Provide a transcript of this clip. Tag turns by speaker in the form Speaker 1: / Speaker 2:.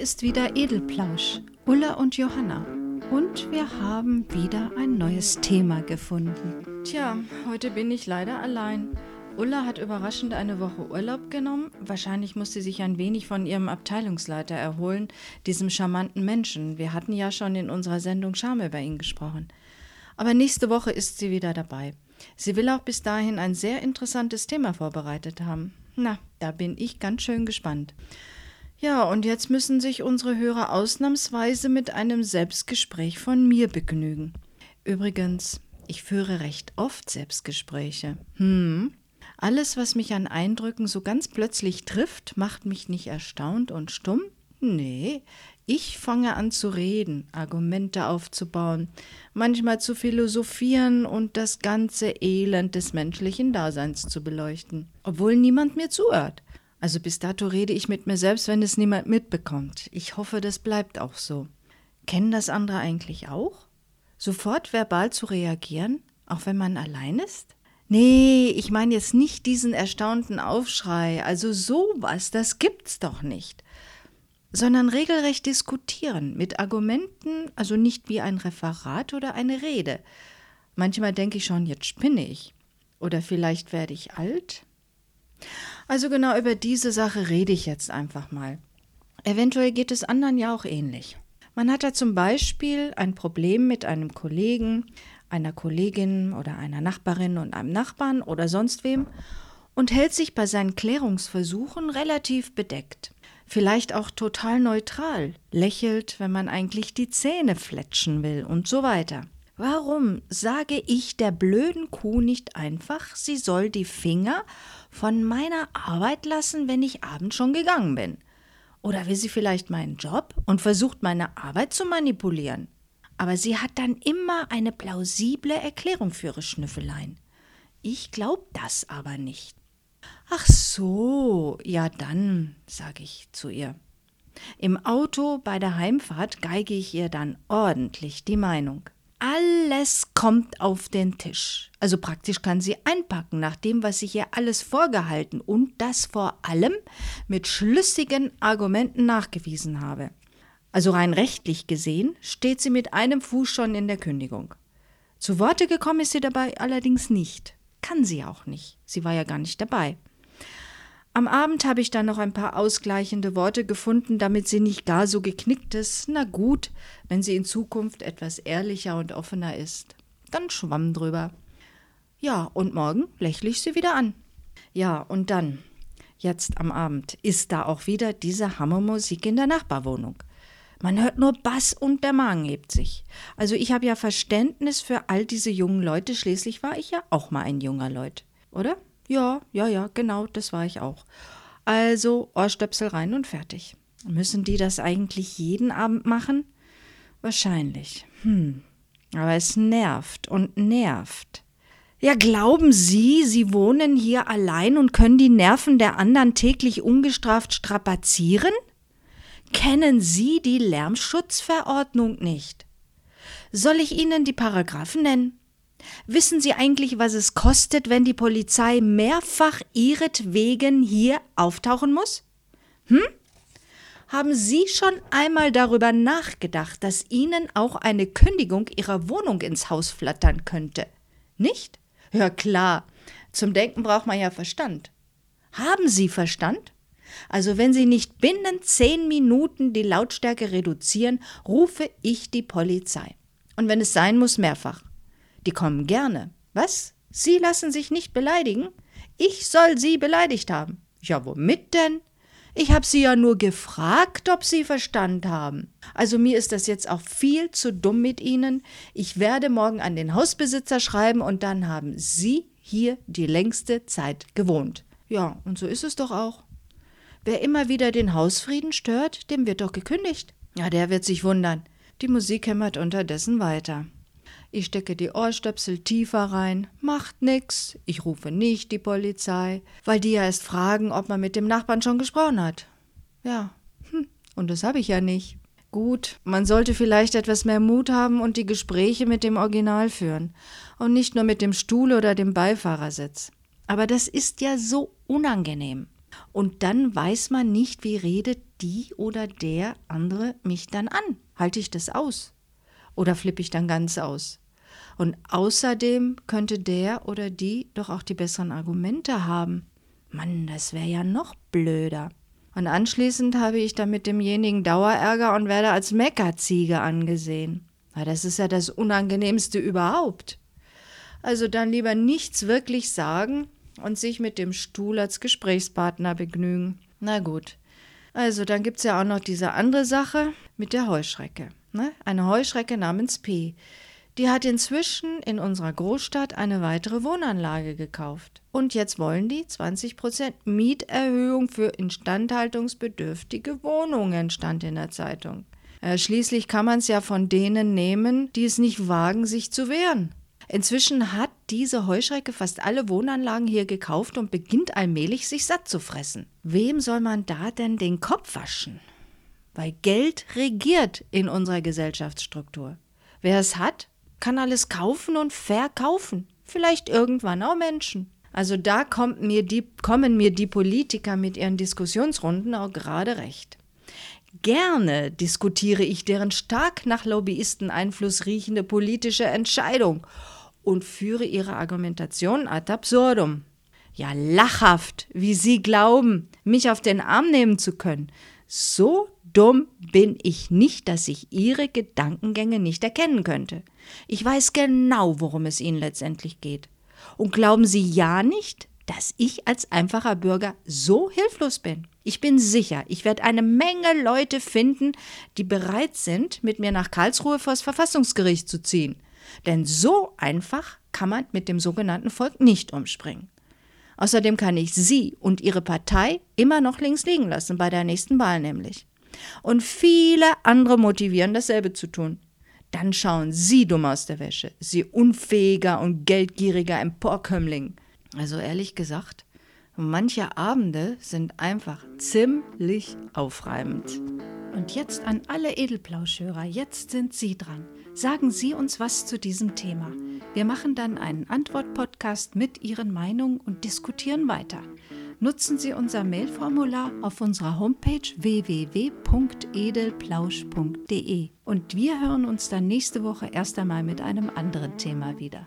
Speaker 1: ist wieder Edelplausch, Ulla und Johanna. Und wir haben wieder ein neues Thema gefunden.
Speaker 2: Tja, heute bin ich leider allein. Ulla hat überraschend eine Woche Urlaub genommen. Wahrscheinlich muss sie sich ein wenig von ihrem Abteilungsleiter erholen, diesem charmanten Menschen. Wir hatten ja schon in unserer Sendung Charme über ihn gesprochen. Aber nächste Woche ist sie wieder dabei. Sie will auch bis dahin ein sehr interessantes Thema vorbereitet haben. Na, da bin ich ganz schön gespannt. Ja, und jetzt müssen sich unsere Hörer ausnahmsweise mit einem Selbstgespräch von mir begnügen. Übrigens, ich führe recht oft Selbstgespräche. Hm. Alles, was mich an Eindrücken so ganz plötzlich trifft, macht mich nicht erstaunt und stumm. Nee, ich fange an zu reden, Argumente aufzubauen, manchmal zu philosophieren und das ganze Elend des menschlichen Daseins zu beleuchten, obwohl niemand mir zuhört. Also bis dato rede ich mit mir selbst, wenn es niemand mitbekommt. Ich hoffe, das bleibt auch so. Kennen das andere eigentlich auch? Sofort verbal zu reagieren, auch wenn man allein ist? Nee, ich meine jetzt nicht diesen erstaunten Aufschrei, also sowas, das gibt's doch nicht. Sondern regelrecht diskutieren, mit Argumenten, also nicht wie ein Referat oder eine Rede. Manchmal denke ich schon, jetzt spinne ich. Oder vielleicht werde ich alt? Also genau über diese Sache rede ich jetzt einfach mal. Eventuell geht es anderen ja auch ähnlich. Man hat da zum Beispiel ein Problem mit einem Kollegen, einer Kollegin oder einer Nachbarin und einem Nachbarn oder sonst wem und hält sich bei seinen Klärungsversuchen relativ bedeckt. Vielleicht auch total neutral, lächelt, wenn man eigentlich die Zähne fletschen will und so weiter. Warum sage ich der blöden Kuh nicht einfach, sie soll die Finger von meiner Arbeit lassen, wenn ich abends schon gegangen bin? Oder will sie vielleicht meinen Job und versucht meine Arbeit zu manipulieren? Aber sie hat dann immer eine plausible Erklärung für ihre Schnüffeleien. Ich glaub das aber nicht. Ach so, ja dann, sage ich zu ihr. Im Auto bei der Heimfahrt geige ich ihr dann ordentlich die Meinung. Alles kommt auf den Tisch. Also praktisch kann sie einpacken nach dem, was ich ihr alles vorgehalten und das vor allem mit schlüssigen Argumenten nachgewiesen habe. Also rein rechtlich gesehen steht sie mit einem Fuß schon in der Kündigung. Zu Worte gekommen ist sie dabei allerdings nicht. Kann sie auch nicht. Sie war ja gar nicht dabei. Am Abend habe ich dann noch ein paar ausgleichende Worte gefunden, damit sie nicht gar so geknickt ist. Na gut, wenn sie in Zukunft etwas ehrlicher und offener ist. Dann schwamm drüber. Ja, und morgen lächle ich sie wieder an. Ja, und dann, jetzt am Abend, ist da auch wieder diese Hammermusik in der Nachbarwohnung. Man hört nur Bass und der Magen hebt sich. Also ich habe ja Verständnis für all diese jungen Leute, schließlich war ich ja auch mal ein junger Leut, oder? Ja, ja, ja, genau, das war ich auch. Also Ohrstöpsel rein und fertig. Müssen die das eigentlich jeden Abend machen? Wahrscheinlich. Hm. Aber es nervt und nervt. Ja, glauben Sie, Sie wohnen hier allein und können die Nerven der anderen täglich ungestraft strapazieren? Kennen Sie die Lärmschutzverordnung nicht? Soll ich Ihnen die Paragraphen nennen? Wissen Sie eigentlich, was es kostet, wenn die Polizei mehrfach ihretwegen hier auftauchen muss? Hm? Haben Sie schon einmal darüber nachgedacht, dass Ihnen auch eine Kündigung Ihrer Wohnung ins Haus flattern könnte? Nicht? Ja klar, zum Denken braucht man ja Verstand. Haben Sie Verstand? Also wenn Sie nicht binnen zehn Minuten die Lautstärke reduzieren, rufe ich die Polizei. Und wenn es sein muss, mehrfach. Die kommen gerne. Was? Sie lassen sich nicht beleidigen? Ich soll Sie beleidigt haben. Ja, womit denn? Ich habe Sie ja nur gefragt, ob Sie Verstand haben. Also mir ist das jetzt auch viel zu dumm mit Ihnen. Ich werde morgen an den Hausbesitzer schreiben und dann haben Sie hier die längste Zeit gewohnt. Ja, und so ist es doch auch. Wer immer wieder den Hausfrieden stört, dem wird doch gekündigt. Ja, der wird sich wundern. Die Musik hämmert unterdessen weiter. Ich stecke die Ohrstöpsel tiefer rein. Macht nix. Ich rufe nicht die Polizei, weil die ja erst fragen, ob man mit dem Nachbarn schon gesprochen hat. Ja, hm. und das habe ich ja nicht. Gut, man sollte vielleicht etwas mehr Mut haben und die Gespräche mit dem Original führen und nicht nur mit dem Stuhl oder dem Beifahrersitz. Aber das ist ja so unangenehm. Und dann weiß man nicht, wie redet die oder der andere mich dann an. Halte ich das aus? Oder flippe ich dann ganz aus? Und außerdem könnte der oder die doch auch die besseren Argumente haben. Mann, das wäre ja noch blöder. Und anschließend habe ich dann mit demjenigen Dauerärger und werde als Meckerziege angesehen. Na, das ist ja das Unangenehmste überhaupt. Also dann lieber nichts wirklich sagen und sich mit dem Stuhl als Gesprächspartner begnügen. Na gut. Also dann gibt es ja auch noch diese andere Sache mit der Heuschrecke. Ne? Eine Heuschrecke namens P. Die hat inzwischen in unserer Großstadt eine weitere Wohnanlage gekauft. Und jetzt wollen die 20% Mieterhöhung für instandhaltungsbedürftige Wohnungen, stand in der Zeitung. Äh, schließlich kann man es ja von denen nehmen, die es nicht wagen, sich zu wehren. Inzwischen hat diese Heuschrecke fast alle Wohnanlagen hier gekauft und beginnt allmählich sich satt zu fressen. Wem soll man da denn den Kopf waschen? Weil Geld regiert in unserer Gesellschaftsstruktur. Wer es hat, kann alles kaufen und verkaufen. Vielleicht irgendwann auch Menschen. Also da mir die, kommen mir die Politiker mit ihren Diskussionsrunden auch gerade recht. Gerne diskutiere ich deren stark nach Lobbyisten-Einfluss riechende politische Entscheidung und führe ihre Argumentation ad absurdum. Ja, lachhaft, wie Sie glauben, mich auf den Arm nehmen zu können. So dumm bin ich nicht, dass ich Ihre Gedankengänge nicht erkennen könnte. Ich weiß genau, worum es Ihnen letztendlich geht. Und glauben Sie ja nicht, dass ich als einfacher Bürger so hilflos bin. Ich bin sicher, ich werde eine Menge Leute finden, die bereit sind, mit mir nach Karlsruhe vors Verfassungsgericht zu ziehen. Denn so einfach kann man mit dem sogenannten Volk nicht umspringen. Außerdem kann ich Sie und Ihre Partei immer noch links liegen lassen, bei der nächsten Wahl nämlich. Und viele andere motivieren, dasselbe zu tun. Dann schauen Sie dumm aus der Wäsche, Sie unfähiger und geldgieriger Emporkömmling. Also ehrlich gesagt, manche Abende sind einfach ziemlich aufreibend.
Speaker 1: Und jetzt an alle Edelplauschhörer, jetzt sind Sie dran. Sagen Sie uns was zu diesem Thema. Wir machen dann einen Antwort-Podcast mit Ihren Meinungen und diskutieren weiter. Nutzen Sie unser Mailformular auf unserer Homepage www.edelplausch.de. Und wir hören uns dann nächste Woche erst einmal mit einem anderen Thema wieder.